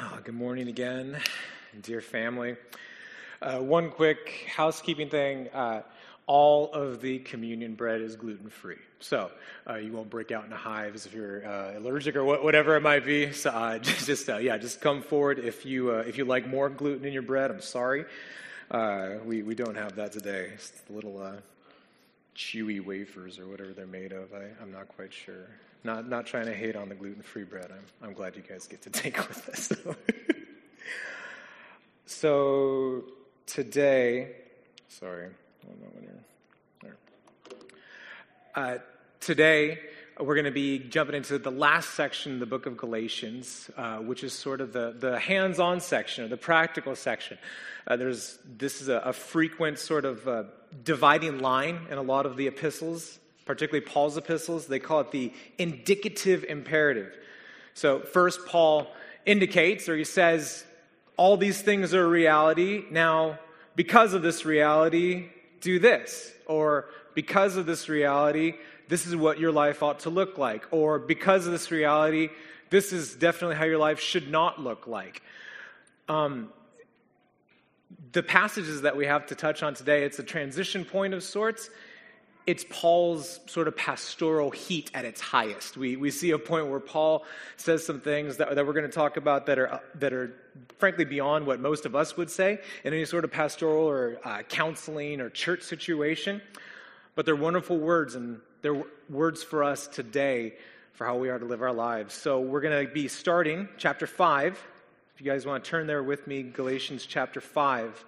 Oh, good morning again, dear family. Uh, one quick housekeeping thing. Uh, all of the communion bread is gluten free. So uh, you won't break out into hives if you're uh, allergic or wh- whatever it might be. So uh, just, just uh, yeah, just come forward if you, if you like more gluten in your bread. I'm sorry. we, we don't have that today. It's little chewy wafers or whatever they're made of. I, I'm not quite sure. Not, not trying to hate on the gluten free bread. I'm, I'm glad you guys get to take with us. so today, sorry, one moment here. Uh, today, we're going to be jumping into the last section of the book of Galatians, uh, which is sort of the, the hands on section or the practical section. Uh, there's, this is a, a frequent sort of uh, dividing line in a lot of the epistles particularly Paul's epistles, they call it the indicative imperative. So, first, Paul indicates or he says, all these things are reality. Now, because of this reality, do this. Or, because of this reality, this is what your life ought to look like. Or, because of this reality, this is definitely how your life should not look like. Um, the passages that we have to touch on today, it's a transition point of sorts it's Paul's sort of pastoral heat at its highest. We, we see a point where Paul says some things that, that we're going to talk about that are, that are frankly beyond what most of us would say in any sort of pastoral or uh, counseling or church situation. But they're wonderful words, and they're words for us today for how we are to live our lives. So we're going to be starting chapter 5. If you guys want to turn there with me, Galatians chapter 5.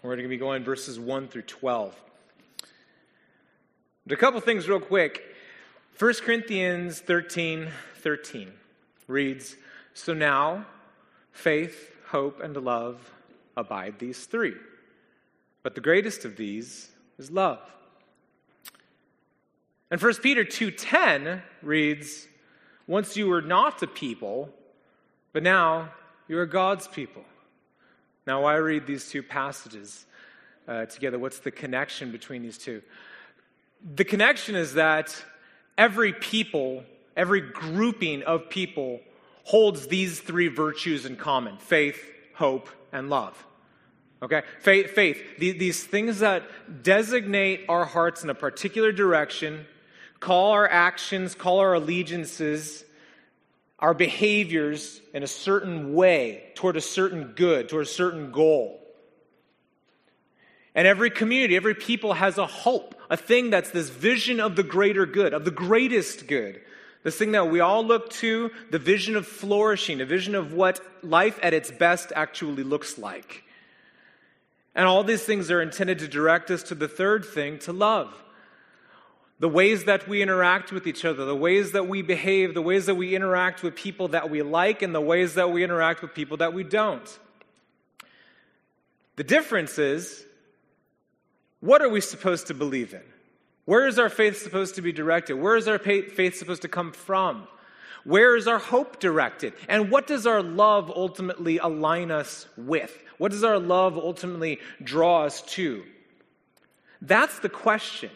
We're going to be going verses 1 through 12. But a couple things, real quick. 1 Corinthians 13 13 reads So now, faith, hope, and love abide these three. But the greatest of these is love. And 1 Peter 2:10 reads, "Once you were not a people, but now you are God's people." Now, why read these two passages uh, together? What's the connection between these two? The connection is that every people, every grouping of people holds these three virtues in common faith, hope, and love. Okay? Faith, faith these things that designate our hearts in a particular direction, call our actions, call our allegiances, our behaviors in a certain way toward a certain good, toward a certain goal. And every community, every people has a hope, a thing that's this vision of the greater good, of the greatest good. This thing that we all look to, the vision of flourishing, a vision of what life at its best actually looks like. And all these things are intended to direct us to the third thing, to love. The ways that we interact with each other, the ways that we behave, the ways that we interact with people that we like, and the ways that we interact with people that we don't. The difference is what are we supposed to believe in? Where is our faith supposed to be directed? Where is our faith supposed to come from? Where is our hope directed? And what does our love ultimately align us with? What does our love ultimately draw us to? That's the question.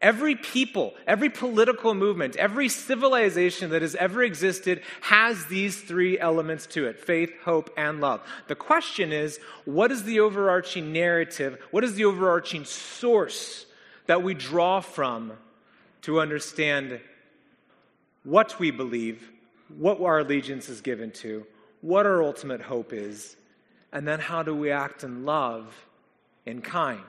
Every people, every political movement, every civilization that has ever existed has these three elements to it faith, hope, and love. The question is what is the overarching narrative? What is the overarching source that we draw from to understand what we believe, what our allegiance is given to, what our ultimate hope is, and then how do we act in love in kind?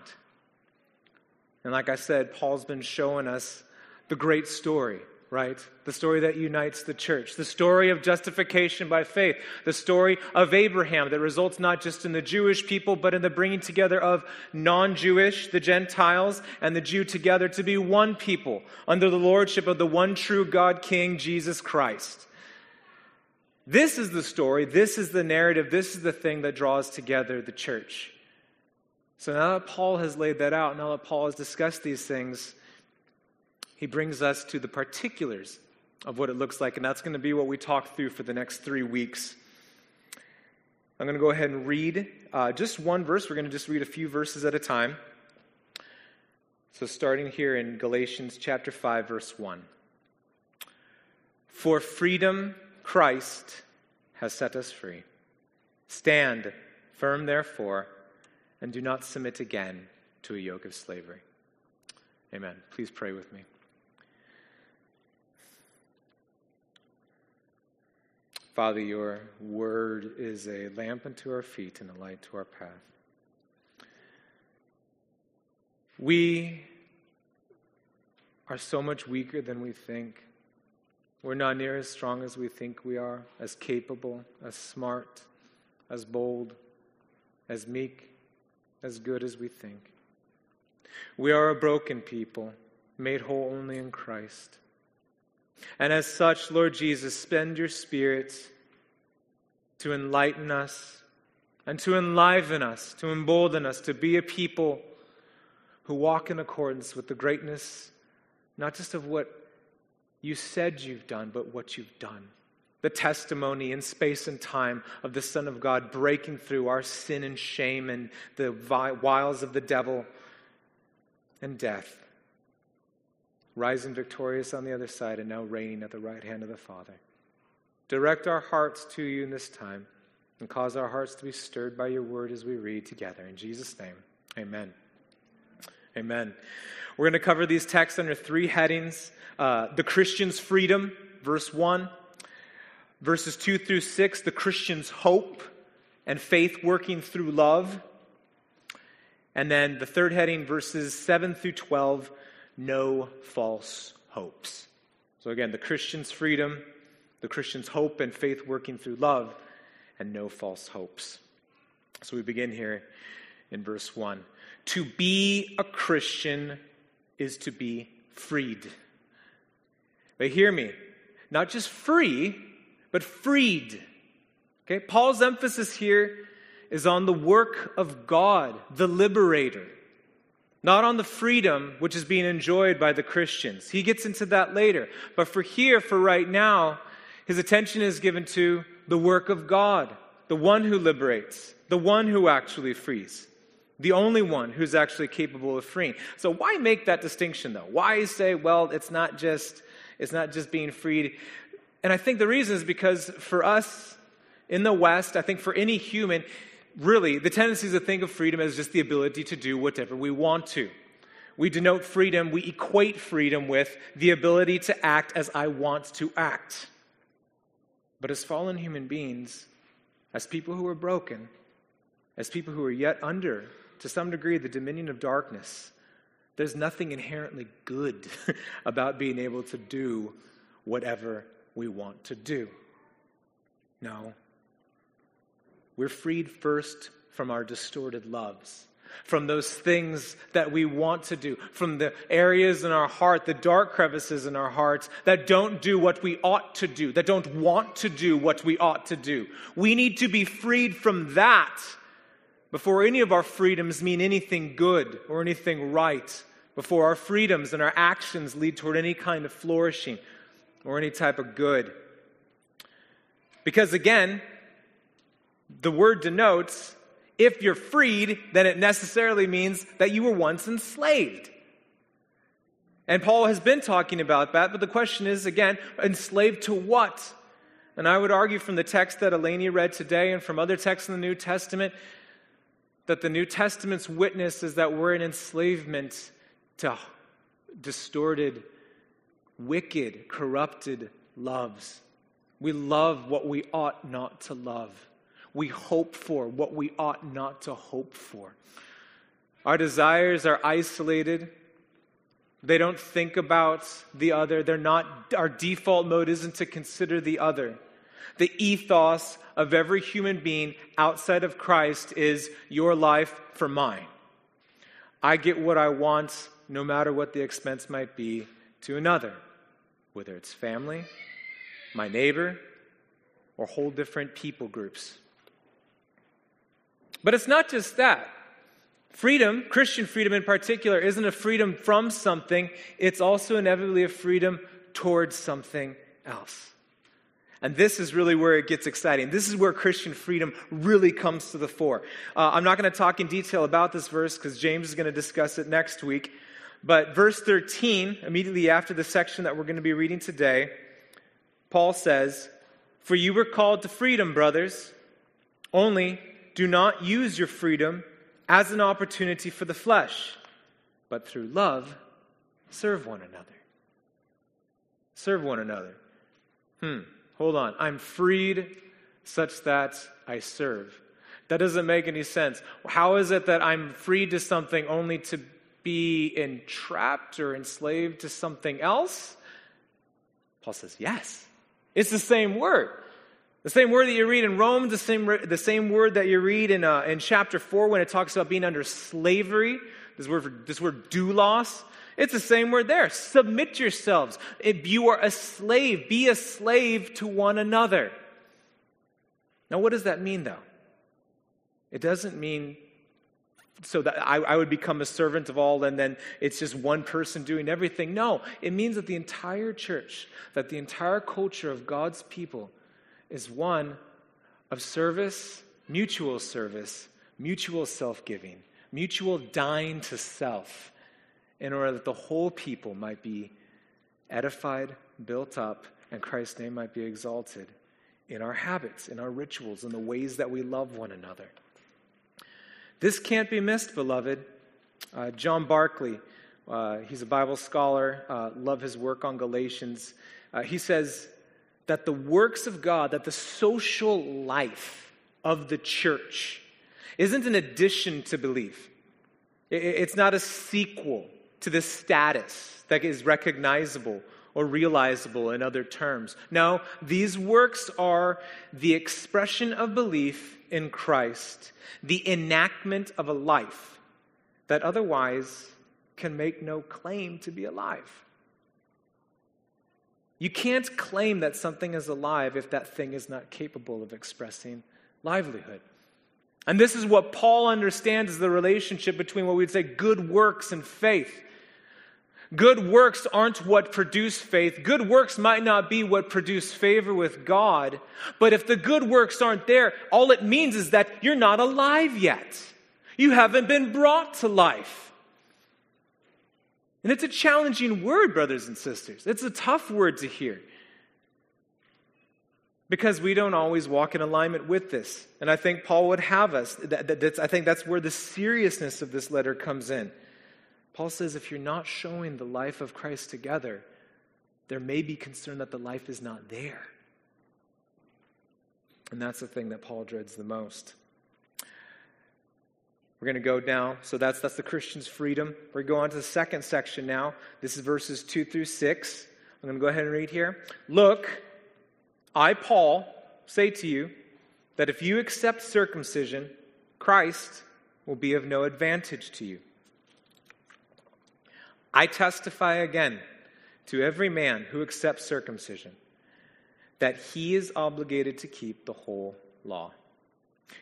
And like I said, Paul's been showing us the great story, right? The story that unites the church, the story of justification by faith, the story of Abraham that results not just in the Jewish people, but in the bringing together of non Jewish, the Gentiles, and the Jew together to be one people under the lordship of the one true God King, Jesus Christ. This is the story, this is the narrative, this is the thing that draws together the church. So now that Paul has laid that out, now that Paul has discussed these things, he brings us to the particulars of what it looks like, and that's going to be what we talk through for the next three weeks. I'm going to go ahead and read uh, just one verse. We're going to just read a few verses at a time. So, starting here in Galatians chapter 5, verse 1. For freedom, Christ has set us free. Stand firm, therefore, and do not submit again to a yoke of slavery. Amen. Please pray with me. Father, your word is a lamp unto our feet and a light to our path. We are so much weaker than we think. We're not near as strong as we think we are, as capable, as smart, as bold, as meek, as good as we think. We are a broken people, made whole only in Christ. And as such, Lord Jesus, spend your Spirit to enlighten us and to enliven us, to embolden us to be a people who walk in accordance with the greatness, not just of what you said you've done, but what you've done. The testimony in space and time of the Son of God breaking through our sin and shame and the wiles of the devil and death, rising victorious on the other side and now reigning at the right hand of the Father. Direct our hearts to you in this time and cause our hearts to be stirred by your word as we read together. In Jesus' name, amen. Amen. We're going to cover these texts under three headings uh, the Christian's freedom, verse 1, verses 2 through 6, the Christian's hope and faith working through love. And then the third heading, verses 7 through 12, no false hopes. So again, the Christian's freedom, the Christian's hope and faith working through love, and no false hopes. So we begin here in verse 1. To be a Christian is to be freed. But hear me, not just free, but freed. Okay? Paul's emphasis here is on the work of God, the liberator, not on the freedom which is being enjoyed by the Christians. He gets into that later. But for here, for right now, his attention is given to the work of God, the one who liberates, the one who actually frees the only one who's actually capable of freeing. So why make that distinction though? Why say, well, it's not just it's not just being freed? And I think the reason is because for us in the West, I think for any human, really, the tendency is to think of freedom as just the ability to do whatever we want to. We denote freedom, we equate freedom with the ability to act as I want to act. But as fallen human beings, as people who are broken, as people who are yet under to some degree, the dominion of darkness. There's nothing inherently good about being able to do whatever we want to do. No. We're freed first from our distorted loves, from those things that we want to do, from the areas in our heart, the dark crevices in our hearts that don't do what we ought to do, that don't want to do what we ought to do. We need to be freed from that before any of our freedoms mean anything good or anything right, before our freedoms and our actions lead toward any kind of flourishing or any type of good. Because again, the word denotes if you're freed, then it necessarily means that you were once enslaved. And Paul has been talking about that, but the question is again, enslaved to what? And I would argue from the text that Eleni read today and from other texts in the New Testament that the New Testament's witness is that we're in enslavement to distorted, wicked, corrupted loves. We love what we ought not to love. We hope for what we ought not to hope for. Our desires are isolated. They don't think about the other. They're not, our default mode isn't to consider the other. The ethos of every human being outside of Christ is your life for mine. I get what I want, no matter what the expense might be, to another, whether it's family, my neighbor, or whole different people groups. But it's not just that. Freedom, Christian freedom in particular, isn't a freedom from something, it's also inevitably a freedom towards something else. And this is really where it gets exciting. This is where Christian freedom really comes to the fore. Uh, I'm not going to talk in detail about this verse because James is going to discuss it next week. But verse 13, immediately after the section that we're going to be reading today, Paul says, For you were called to freedom, brothers. Only do not use your freedom as an opportunity for the flesh, but through love, serve one another. Serve one another. Hmm, hold on. I'm freed such that I serve. That doesn't make any sense. How is it that I'm freed to something only to be entrapped or enslaved to something else? Paul says, yes. It's the same word. The same word that you read in Rome, the same, the same word that you read in, uh, in chapter 4 when it talks about being under slavery. This word, this word doulos. It's the same word there. Submit yourselves. If you are a slave, be a slave to one another. Now, what does that mean, though? It doesn't mean so that I, I, would become a servant of all and then it's just one person doing everything. No, it means that the entire church, that the entire culture of God's people is one of service, mutual service, mutual self giving, mutual dying to self, in order that the whole people might be edified, built up, and Christ's name might be exalted in our habits, in our rituals, in the ways that we love one another. This can't be missed, beloved. Uh, John Barclay, uh, he's a Bible scholar, uh, love his work on Galatians. Uh, he says that the works of God, that the social life of the church isn't an addition to belief. It's not a sequel to the status that is recognizable or realizable in other terms. No, these works are the expression of belief in Christ, the enactment of a life that otherwise can make no claim to be alive. You can't claim that something is alive if that thing is not capable of expressing livelihood. And this is what Paul understands as the relationship between what we'd say good works and faith. Good works aren't what produce faith. Good works might not be what produce favor with God. But if the good works aren't there, all it means is that you're not alive yet. You haven't been brought to life. And it's a challenging word, brothers and sisters. It's a tough word to hear. Because we don't always walk in alignment with this. And I think Paul would have us. That, that, I think that's where the seriousness of this letter comes in. Paul says if you're not showing the life of Christ together, there may be concern that the life is not there. And that's the thing that Paul dreads the most. We're going to go down. So that's, that's the Christian's freedom. We're going to go on to the second section now. This is verses 2 through 6. I'm going to go ahead and read here. Look, I, Paul, say to you that if you accept circumcision, Christ will be of no advantage to you. I testify again to every man who accepts circumcision that he is obligated to keep the whole law.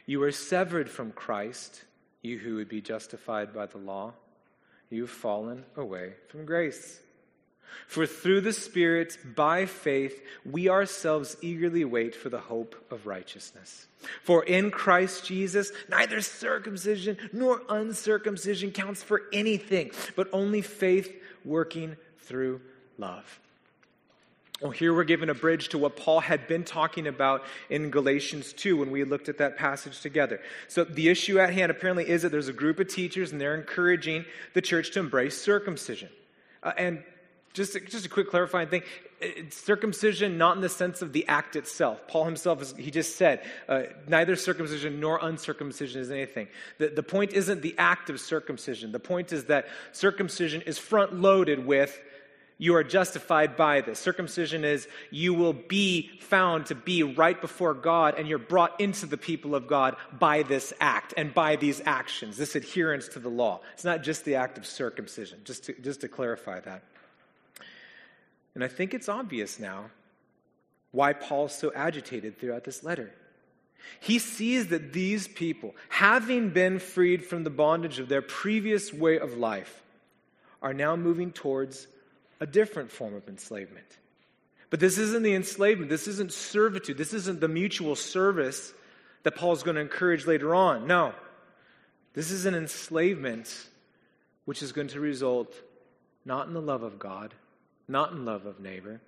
You are severed from Christ, you who would be justified by the law. You've fallen away from grace. For through the Spirit, by faith, we ourselves eagerly wait for the hope of righteousness. For in Christ Jesus, neither circumcision nor uncircumcision counts for anything, but only faith working through love. Well, here we're given a bridge to what Paul had been talking about in Galatians 2 when we looked at that passage together. So, the issue at hand apparently is that there's a group of teachers and they're encouraging the church to embrace circumcision. Uh, and just a, just a quick clarifying thing it's circumcision not in the sense of the act itself paul himself is, he just said uh, neither circumcision nor uncircumcision is anything the, the point isn't the act of circumcision the point is that circumcision is front loaded with you are justified by this. Circumcision is you will be found to be right before God, and you're brought into the people of God by this act and by these actions, this adherence to the law. It's not just the act of circumcision, just to, just to clarify that. And I think it's obvious now why Paul's so agitated throughout this letter. He sees that these people, having been freed from the bondage of their previous way of life, are now moving towards a different form of enslavement. But this isn't the enslavement, this isn't servitude, this isn't the mutual service that Paul's going to encourage later on. No. This is an enslavement which is going to result not in the love of God, not in love of neighbor,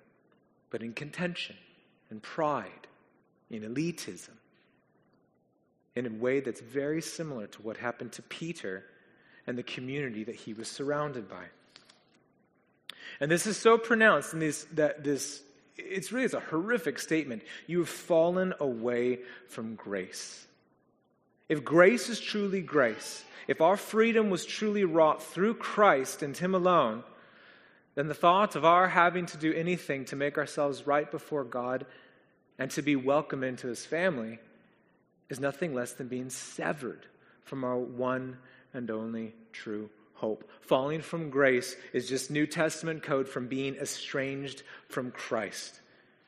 but in contention and pride in elitism, in a way that's very similar to what happened to Peter and the community that he was surrounded by. And this is so pronounced in these, that this, it's really it's a horrific statement. You have fallen away from grace. If grace is truly grace, if our freedom was truly wrought through Christ and Him alone, then the thought of our having to do anything to make ourselves right before God and to be welcome into His family is nothing less than being severed from our one and only true hope. Falling from grace is just New Testament code from being estranged from Christ.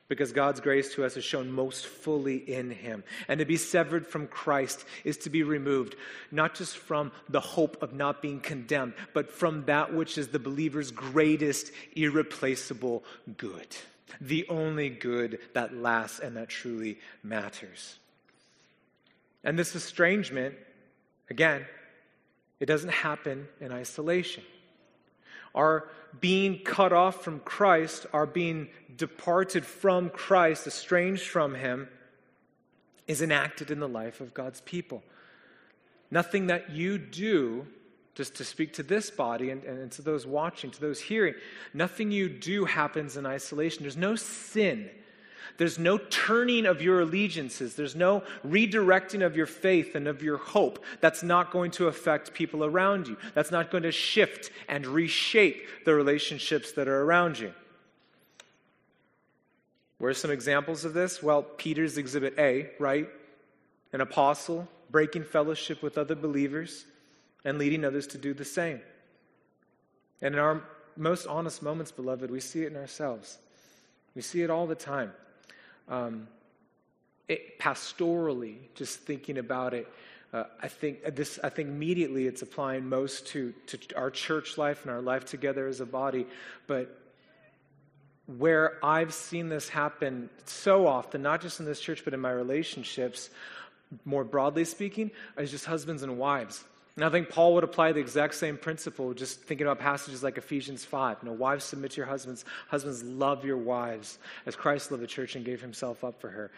Because God's grace to us is shown most fully in Him. And to be severed from Christ is to be removed, not just from the hope of not being condemned, but from that which is the believer's greatest, irreplaceable good. The only good that lasts and that truly matters. And this estrangement, again, it doesn't happen in isolation. Our being cut off from Christ, are being departed from Christ, estranged from Him, is enacted in the life of God's people. Nothing that you do, just to speak to this body and, and to those watching, to those hearing, nothing you do happens in isolation. There's no sin there's no turning of your allegiances. There's no redirecting of your faith and of your hope. That's not going to affect people around you. That's not going to shift and reshape the relationships that are around you. Where are some examples of this? Well, Peter's exhibit A, right? An apostle breaking fellowship with other believers and leading others to do the same. And in our most honest moments, beloved, we see it in ourselves. We see it all the time um, it, pastorally, just thinking about it, uh, I think this. I think immediately it's applying most to to our church life and our life together as a body. But where I've seen this happen so often, not just in this church, but in my relationships, more broadly speaking, is just husbands and wives. And I think Paul would apply the exact same principle, just thinking about passages like Ephesians 5. You know, wives, submit to your husbands. Husbands, love your wives as Christ loved the church and gave himself up for her.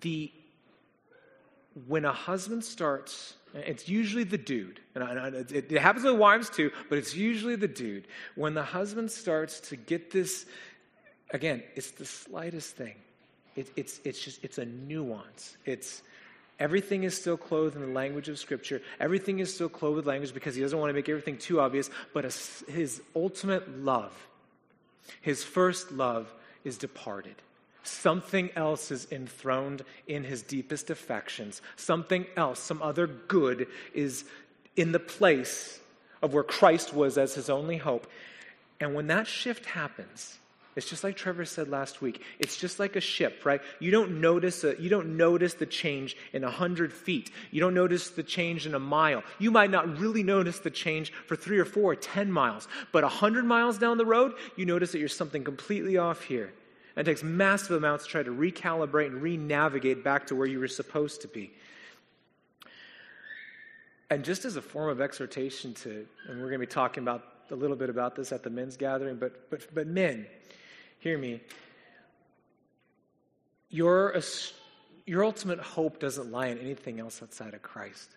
The, when a husband starts, it's usually the dude, and it, happens with wives too, but it's usually the dude. When the husband starts to get this, again, it's the slightest thing. It, it's, it's just, it's a nuance. It's, Everything is still clothed in the language of Scripture. Everything is still clothed with language because he doesn't want to make everything too obvious. But his ultimate love, his first love, is departed. Something else is enthroned in his deepest affections. Something else, some other good, is in the place of where Christ was as his only hope. And when that shift happens, it's just like Trevor said last week. It's just like a ship, right? You don't notice a, you don't notice the change in a hundred feet. You don't notice the change in a mile. You might not really notice the change for three or four or ten miles, but a hundred miles down the road, you notice that you're something completely off here. And it takes massive amounts to try to recalibrate and re-navigate back to where you were supposed to be. And just as a form of exhortation to, and we're going to be talking about a little bit about this at the men's gathering, but but but men hear me. Your, your ultimate hope doesn't lie in anything else outside of Christ.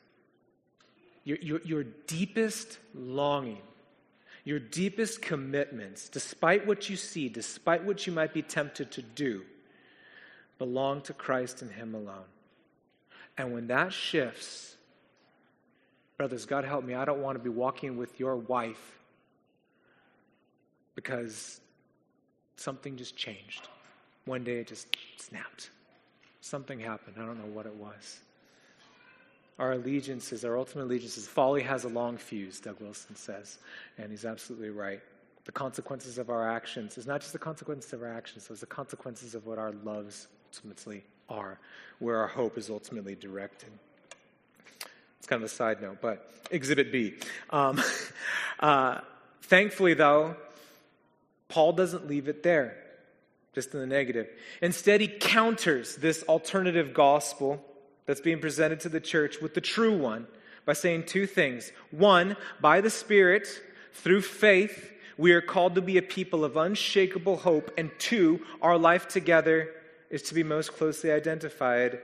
Your, your, your deepest longing, your deepest commitments, despite what you see, despite what you might be tempted to do, belong to Christ and Him alone. And when that shifts, brothers, God help me, I don't want to be walking with your wife because something just changed. One day it just snapped. Something happened. I don't know what it was. Our allegiances, our ultimate allegiances, folly has a long fuse, Doug Wilson says, and he's absolutely right. The consequences of our actions is not just the consequences of our actions, it's the consequences of what our loves ultimately are, where our hope is ultimately directed. It's kind of a side note, but Exhibit B. Um, uh, thankfully, though, Paul doesn't leave it there, just in the negative. Instead, he counters this alternative gospel that's being presented to the church with the true one by saying two things. One, by the Spirit, through faith, we are called to be a people of unshakable hope. And two, our life together is to be most closely identified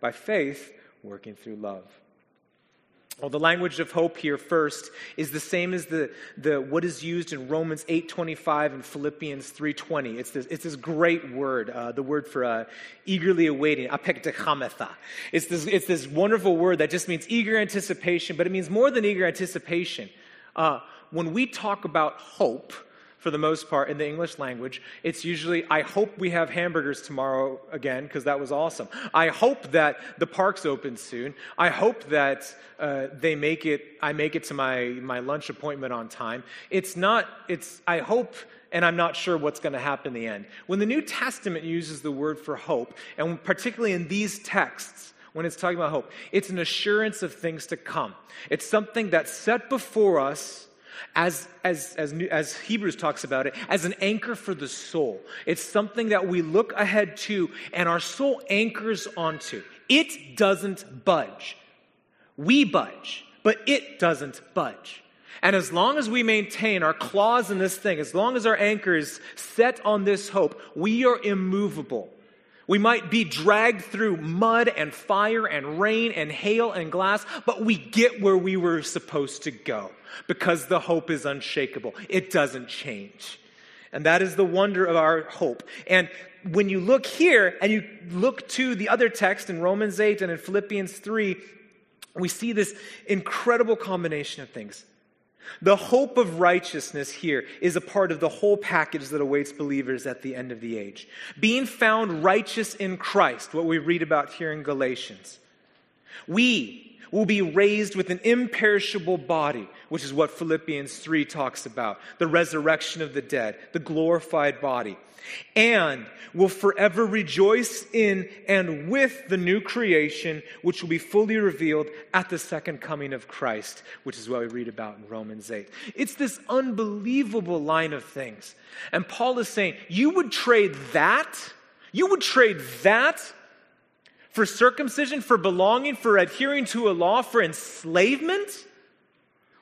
by faith working through love. Well, the language of hope here first is the same as the, the what is used in Romans 8.25 and Philippians 3.20. It's this, it's this great word, uh, the word for uh, eagerly awaiting, apekdechametha. It's this, it's this wonderful word that just means eager anticipation, but it means more than eager anticipation. Uh, when we talk about hope, for the most part in the English language. It's usually, I hope we have hamburgers tomorrow again because that was awesome. I hope that the park's open soon. I hope that uh, they make it, I make it to my, my lunch appointment on time. It's not, it's, I hope and I'm not sure what's going to happen in the end. When the New Testament uses the word for hope, and particularly in these texts, when it's talking about hope, it's an assurance of things to come. It's something that's set before us as, as, as, as, Hebrews talks about it, as an anchor for the soul. It's something that we look ahead to and our soul anchors onto. It doesn't budge. We budge, but it doesn't budge. And as long as we maintain our claws in this thing, as long as our anchor is set on this hope, we are immovable. We might be dragged through mud and fire and rain and hail and glass, but we get where we were supposed to go because the hope is unshakable. It doesn't change. And that is the wonder of our hope. And when you look here and you look to the other text in Romans 8 and in Philippians 3, we see this incredible combination of things. The hope of righteousness here is a part of the whole package that awaits believers at the end of the age. Being found righteous in Christ, what we read about here in Galatians. We will be raised with an imperishable body, which is what Philippians 3 talks about the resurrection of the dead, the glorified body and will forever rejoice in and with the new creation, which will be fully revealed at the second coming of Christ, which is what we read about in Romans 8. It's this unbelievable line of things. And Paul is saying, you would trade that, you would trade that for circumcision, for belonging, for adhering to a law, for enslavement?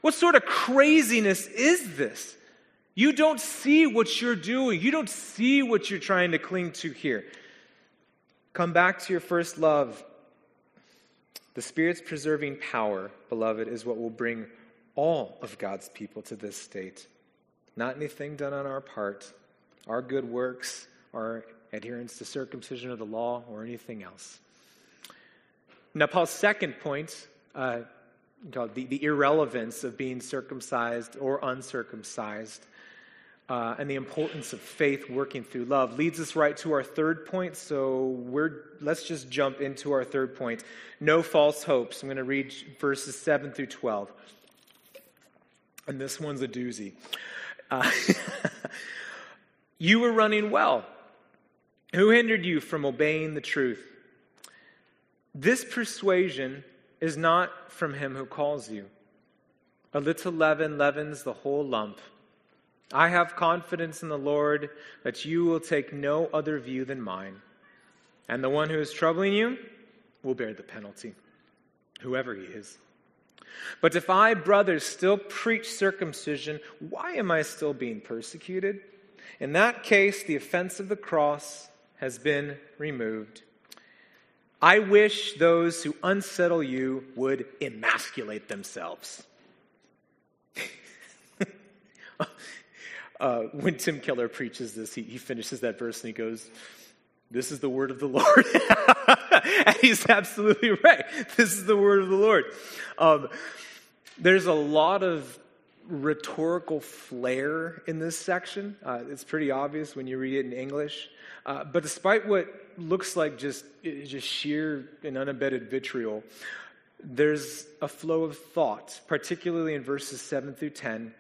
What sort of craziness is this? You don't see what you're doing. You don't see what you're trying to cling to here. Come back to your first love. The Spirit's preserving power, beloved, is what will bring all of God's people to this state. Not anything done on our part, our good works, our adherence to circumcision of the law, or anything else. Now, Paul's second point, uh, called the, the irrelevance of being circumcised or uncircumcised, uh, and the importance of faith working through love leads us right to our third point. So we're let's just jump into our third point. No false hopes. I'm going to read verses seven through twelve, and this one's a doozy. Uh, you were running well. Who hindered you from obeying the truth? This persuasion is not from him who calls you. A little leaven leavens the whole lump. I have confidence in the Lord that you will take no other view than mine. And the one who is troubling you will bear the penalty, whoever he is. But if I, brothers, still preach circumcision, why am I still being persecuted? In that case, the offense of the cross has been removed. I wish those who unsettle you would emasculate themselves. uh, when Tim Keller preaches this, he, he finishes that verse and he goes, This is the word of the Lord. and he's absolutely right. This is the word of the Lord. Um, there's a lot of rhetorical flair in this section. Uh, it's pretty obvious when you read it in English. Uh, but despite what looks like just, just sheer and unabated vitriol, there's a flow of thought, particularly in verses 7 through 10,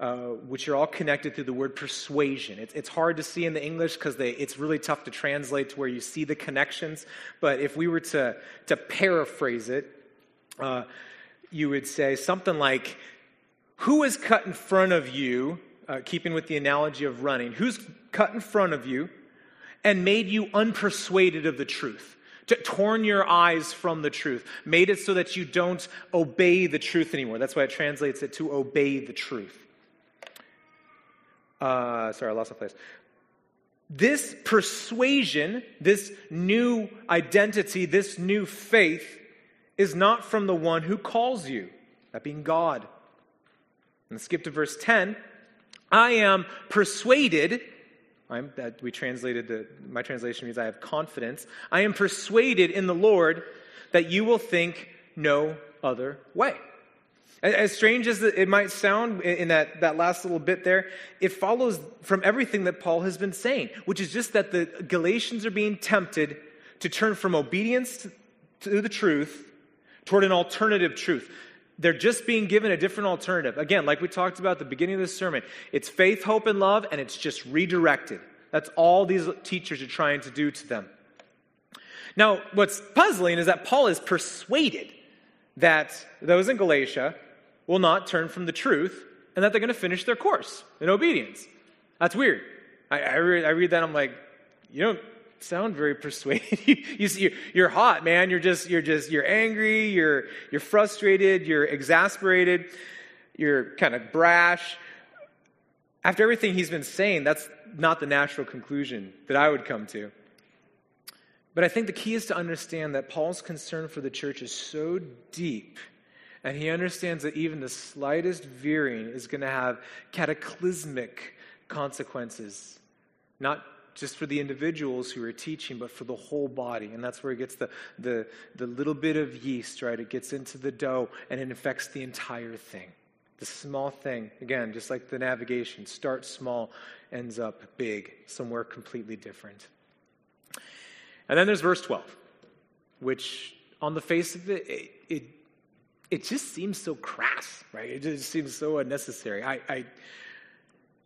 uh, which are all connected through the word persuasion. It's, it's hard to see in the English because it's really tough to translate to where you see the connections. But if we were to, to paraphrase it, uh, you would say something like, Who is cut in front of you, uh, keeping with the analogy of running, who's cut in front of you and made you unpersuaded of the truth? to torn your eyes from the truth, made it so that you don't obey the truth anymore. That's why it translates it to obey the truth. Uh, sorry, I lost my place. This persuasion, this new identity, this new faith is not from the one who calls you, that being God. And skip to verse 10. I am persuaded, I'm, that we translated, the, my translation means I have confidence. I am persuaded in the Lord that you will think no other way. As strange as it might sound in that, that last little bit there, it follows from everything that Paul has been saying, which is just that the Galatians are being tempted to turn from obedience to the truth toward an alternative truth. They're just being given a different alternative. Again, like we talked about at the beginning of this sermon, it's faith, hope, and love, and it's just redirected. That's all these teachers are trying to do to them. Now, what's puzzling is that Paul is persuaded that those in Galatia will not turn from the truth and that they're going to finish their course in obedience. That's weird. I, I, read, I read that, I'm like, you don't sound very persuaded. you see, you're hot, man. You're just, you're just, you're angry. You're, you're frustrated. You're exasperated. You're kind of brash. After everything he's been saying, that's not the natural conclusion that I would come to. But I think the key is to understand that Paul's concern for the church is so deep, and he understands that even the slightest veering is going to have cataclysmic consequences, not just for the individuals who are teaching, but for the whole body. And that's where it gets the, the, the little bit of yeast, right? It gets into the dough and it infects the entire thing. The small thing, again, just like the navigation, starts small, ends up big, somewhere completely different. And then there's verse 12, which on the face of it, it, it, it just seems so crass, right? It just seems so unnecessary. I, I,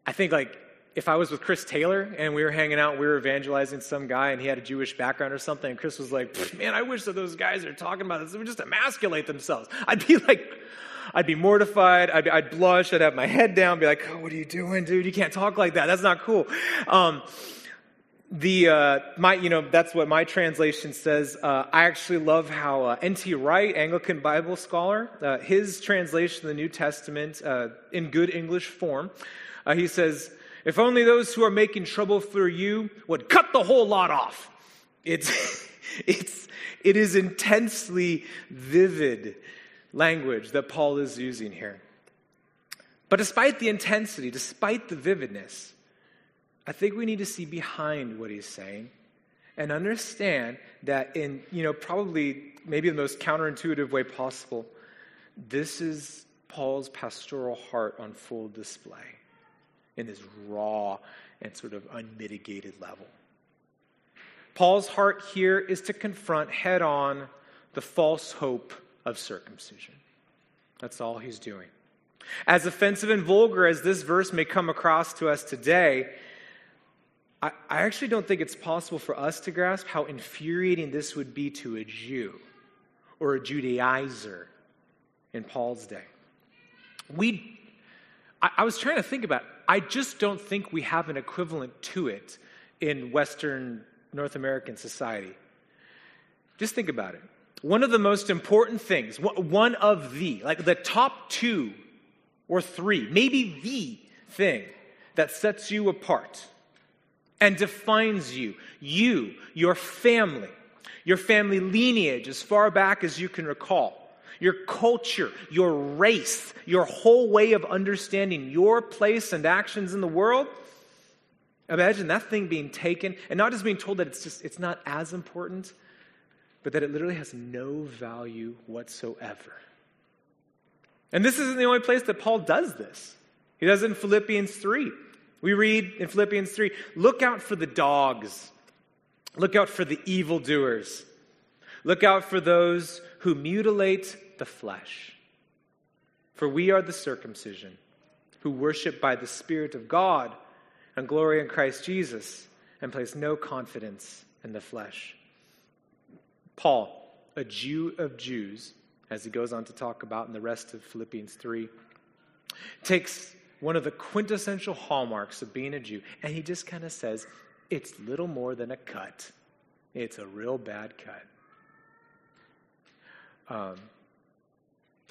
I think like if I was with Chris Taylor and we were hanging out, we were evangelizing some guy and he had a Jewish background or something, and Chris was like, man, I wish that those guys are talking about this. They would just emasculate themselves. I'd be like, I'd be mortified. I'd, I'd, blush. I'd have my head down, be like, oh, what are you doing, dude? You can't talk like that. That's not cool. Um, the uh, my you know that's what my translation says. Uh, I actually love how uh, N.T. Wright, Anglican Bible scholar, uh, his translation of the New Testament uh, in good English form, uh, he says, "If only those who are making trouble for you would cut the whole lot off." It's it's it is intensely vivid language that Paul is using here. But despite the intensity, despite the vividness, I think we need to see behind what he's saying and understand that in, you know, probably maybe the most counterintuitive way possible, this is Paul's pastoral heart on full display in his raw and sort of unmitigated level. Paul's heart here is to confront head on the false hope of circumcision. That's all he's doing. As offensive and vulgar as this verse may come across to us today, I, I actually don't think it's possible for us to grasp how infuriating this would be to a Jew or a Judaizer in Paul's day. We, I, I was trying to think about. I just don't think we have an equivalent to it in Western North American society. Just think about it. One of the most important things, one of the, like the top two or three, maybe the thing that sets you apart and defines you. You, your family, your family lineage as far back as you can recall, your culture, your race, your whole way of understanding your place and actions in the world. Imagine that thing being taken and not just being told that it's just it's not as important, but that it literally has no value whatsoever. And this isn't the only place that Paul does this. He does it in Philippians 3. We read in Philippians 3 look out for the dogs, look out for the evildoers, look out for those who mutilate the flesh. For we are the circumcision, who worship by the Spirit of God and glory in Christ Jesus, and place no confidence in the flesh. Paul, a Jew of Jews, as he goes on to talk about in the rest of Philippians 3, takes one of the quintessential hallmarks of being a Jew. And he just kind of says, it's little more than a cut. It's a real bad cut. Um,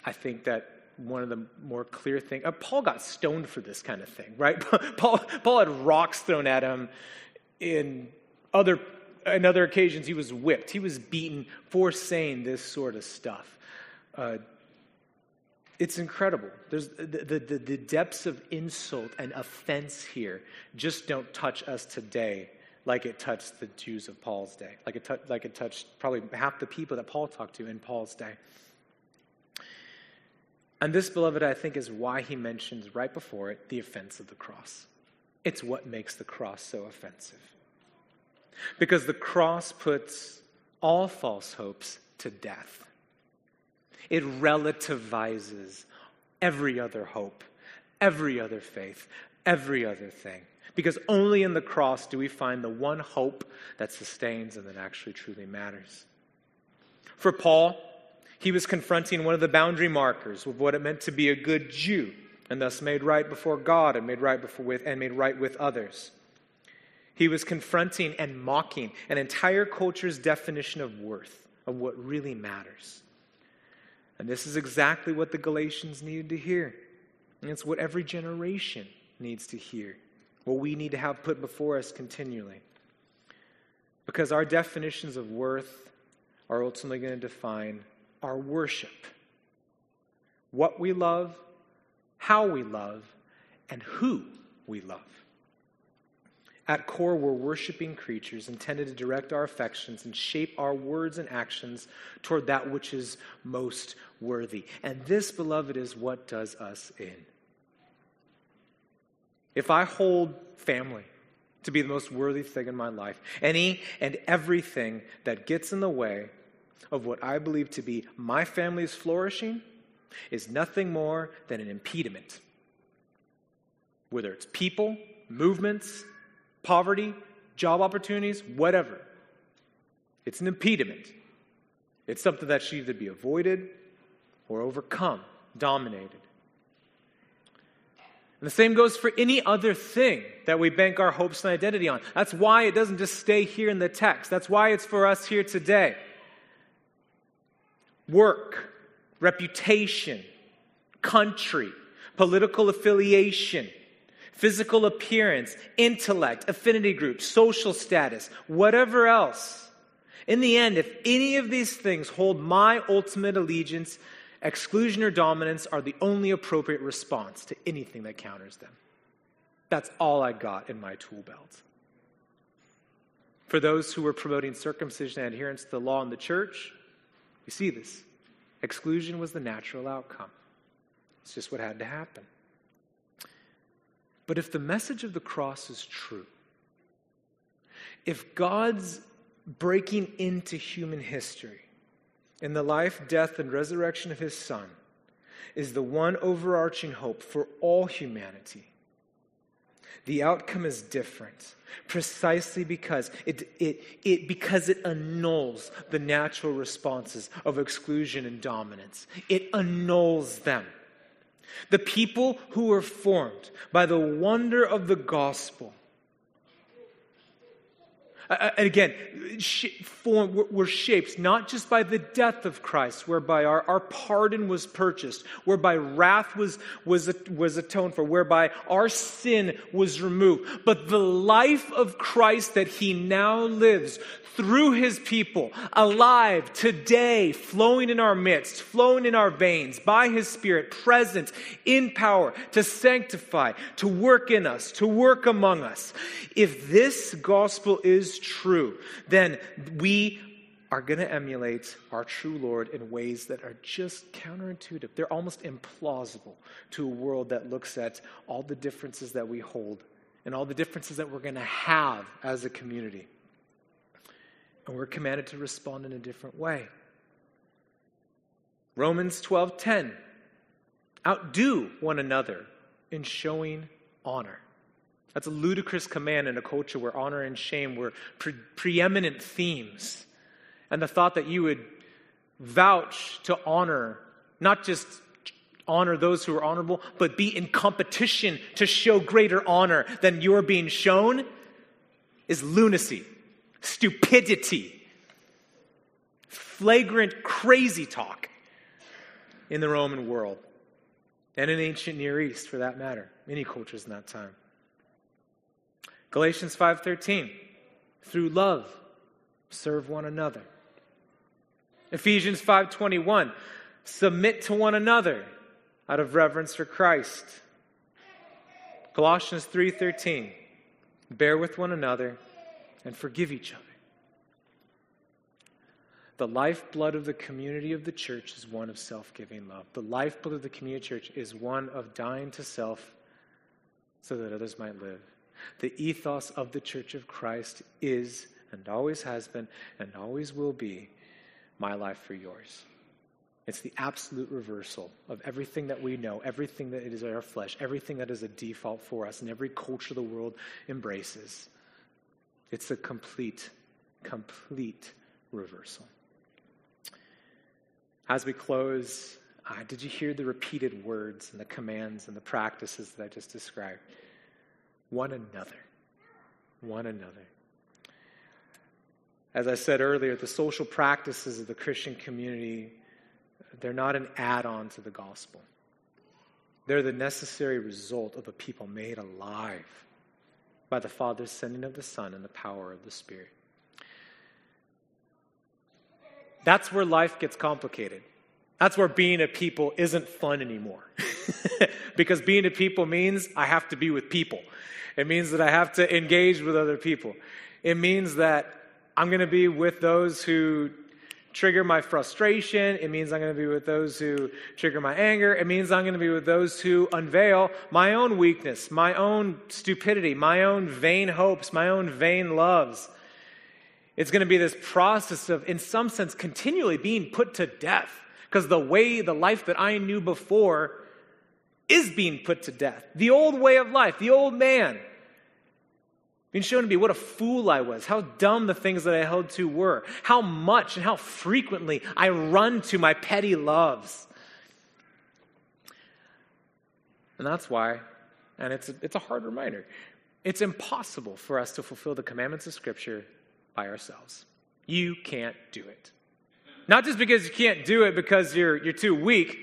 I think that one of the more clear things, uh, Paul got stoned for this kind of thing, right? Paul, Paul had rocks thrown at him in other, in other occasions, he was whipped. He was beaten for saying this sort of stuff. Uh, it's incredible. There's the, the, the, depths of insult and offense here just don't touch us today like it touched the Jews of Paul's day, like it, like it touched probably half the people that Paul talked to in Paul's day. And this, beloved, I think is why he mentions right before it the offense of the cross. It's what makes the cross so offensive. Because the cross puts all false hopes to death. It relativizes every other hope, every other faith, every other thing. Because only in the cross do we find the one hope that sustains and that actually truly matters. For Paul, he was confronting one of the boundary markers of what it meant to be a good Jew and thus made right before God and made right before with and made right with others. He was confronting and mocking an entire culture's definition of worth, of what really matters. And this is exactly what the Galatians needed to hear. And it's what every generation needs to hear, what we need to have put before us continually. Because our definitions of worth are ultimately going to define our worship. What we love, how we love, and who we love. At core, we're worshiping creatures intended to direct our affections and shape our words and actions toward that which is most worthy. And this, beloved, is what does us in. If I hold family to be the most worthy thing in my life, any and everything that gets in the way of what I believe to be my family's flourishing is nothing more than an impediment. Whether it's people, movements, poverty, job opportunities, whatever. It's an impediment. It's something that should either be avoided or overcome, dominated. And the same goes for any other thing that we bank our hopes and identity on. That's why it doesn't just stay here in the text. That's why it's for us here today. Work, reputation, country, political affiliation, physical appearance, intellect, affinity group, social status, whatever else. In the end, if any of these things hold my ultimate allegiance, exclusion or dominance are the only appropriate response to anything that counters them. That's all I got in my tool belt. For those who were promoting circumcision and adherence to the law in the church, you see this. Exclusion was the natural outcome. It's just what had to happen. But if the message of the cross is true, if God's breaking into human history in the life, death, and resurrection of his Son is the one overarching hope for all humanity, the outcome is different precisely because it, it, it, because it annuls the natural responses of exclusion and dominance. It annuls them. The people who were formed by the wonder of the gospel. Uh, uh, and again, form, were shaped not just by the death of Christ, whereby our, our pardon was purchased, whereby wrath was, was, was atoned for, whereby our sin was removed, but the life of Christ that he now lives through his people, alive today, flowing in our midst, flowing in our veins, by his Spirit, present in power to sanctify, to work in us, to work among us. If this gospel is true, then we are going to emulate our true Lord in ways that are just counterintuitive. They're almost implausible to a world that looks at all the differences that we hold and all the differences that we're going to have as a community. And we're commanded to respond in a different way. Romans 12:10 Outdo one another in showing honor. That's a ludicrous command in a culture where honor and shame were pre- preeminent themes. And the thought that you would vouch to honor, not just honor those who are honorable, but be in competition to show greater honor than you're being shown is lunacy stupidity, flagrant crazy talk in the Roman world and in ancient Near East for that matter, many cultures in that time. Galatians 5:13 through love serve one another. Ephesians 5:21 submit to one another out of reverence for Christ. Colossians 3:13 bear with one another and forgive each other. The lifeblood of the community of the church is one of self giving love. The lifeblood of the community church is one of dying to self so that others might live. The ethos of the church of Christ is and always has been and always will be my life for yours. It's the absolute reversal of everything that we know, everything that is our flesh, everything that is a default for us, and every culture the world embraces. It's a complete, complete reversal. As we close, uh, did you hear the repeated words and the commands and the practices that I just described? One another. One another. As I said earlier, the social practices of the Christian community, they're not an add on to the gospel. They're the necessary result of a people made alive by the Father's sending of the Son and the power of the Spirit. That's where life gets complicated. That's where being a people isn't fun anymore. because being a people means I have to be with people. It means that I have to engage with other people. It means that I'm going to be with those who trigger my frustration. It means I'm going to be with those who trigger my anger. It means I'm going to be with those who unveil my own weakness, my own stupidity, my own vain hopes, my own vain loves. It's going to be this process of, in some sense, continually being put to death. Because the way, the life that I knew before is being put to death. The old way of life, the old man. Being shown to me what a fool I was, how dumb the things that I held to were, how much and how frequently I run to my petty loves. And that's why, and it's a, it's a hard reminder, it's impossible for us to fulfill the commandments of Scripture by ourselves. You can't do it. Not just because you can't do it because you're, you're too weak.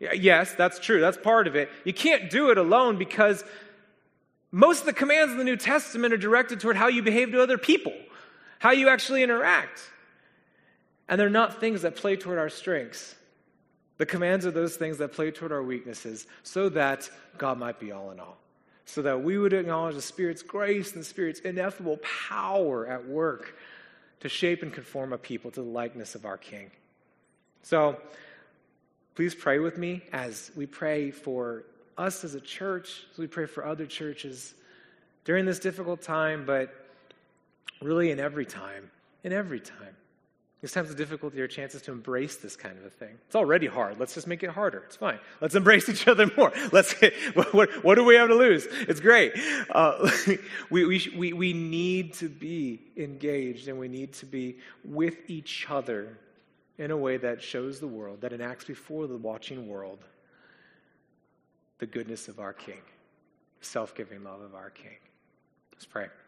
Yes, that's true. That's part of it. You can't do it alone because most of the commands in the New Testament are directed toward how you behave to other people, how you actually interact. And they're not things that play toward our strengths. The commands are those things that play toward our weaknesses so that God might be all in all so that we would acknowledge the Spirit's grace and the Spirit's ineffable power at work to shape and conform a people to the likeness of our King. So, please pray with me as we pray for us as a church, as we pray for other churches during this difficult time, but really in every time, in every time. These times of difficulty are chances to embrace this kind of a thing. It's already hard. Let's just make it harder. It's fine. Let's embrace each other more. Let's. What, what do we have to lose? It's great. Uh, we, we, we need to be engaged and we need to be with each other in a way that shows the world, that enacts before the watching world the goodness of our King, the self giving love of our King. Let's pray.